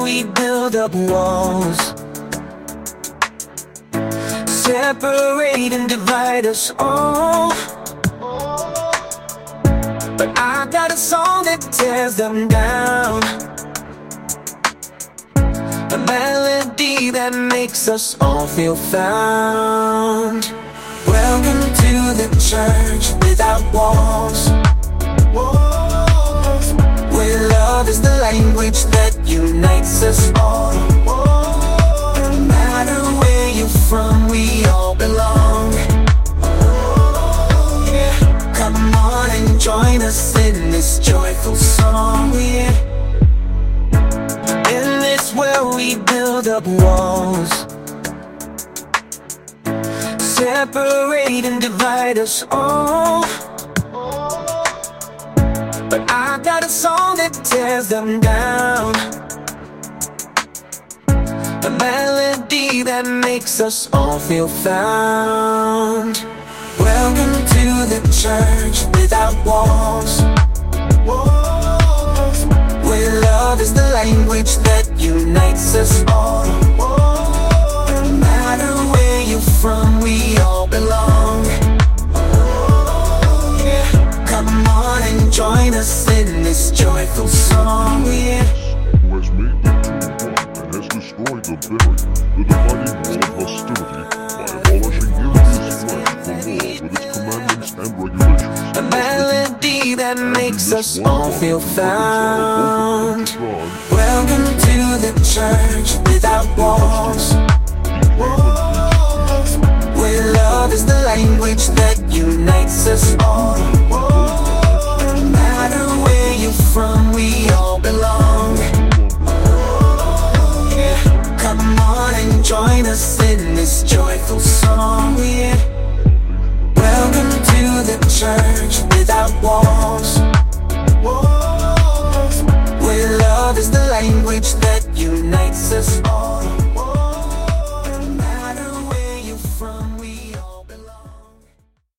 we build up walls. Separate and divide us all. But I got a song that tears them down. A melody that makes us all feel found. Welcome to the church without walls us all No matter where you're from, we all belong. Come on and join us in this joyful song, In this where we build up walls. Separate and divide us all. But I got a song that tears them down A melody that makes us all feel found. Welcome to the church without walls. Where love is the language that unites us all. No matter where you're from, we all belong. Come on and join us in this joyful song, the dividing wall of hostility, by abolishing flesh the law with its commandments and regulations. A melody that makes us all feel found. Welcome to the church without walls. Where love is the language that unites us all song, yeah. Welcome to the church without walls. Where love is the language that unites us all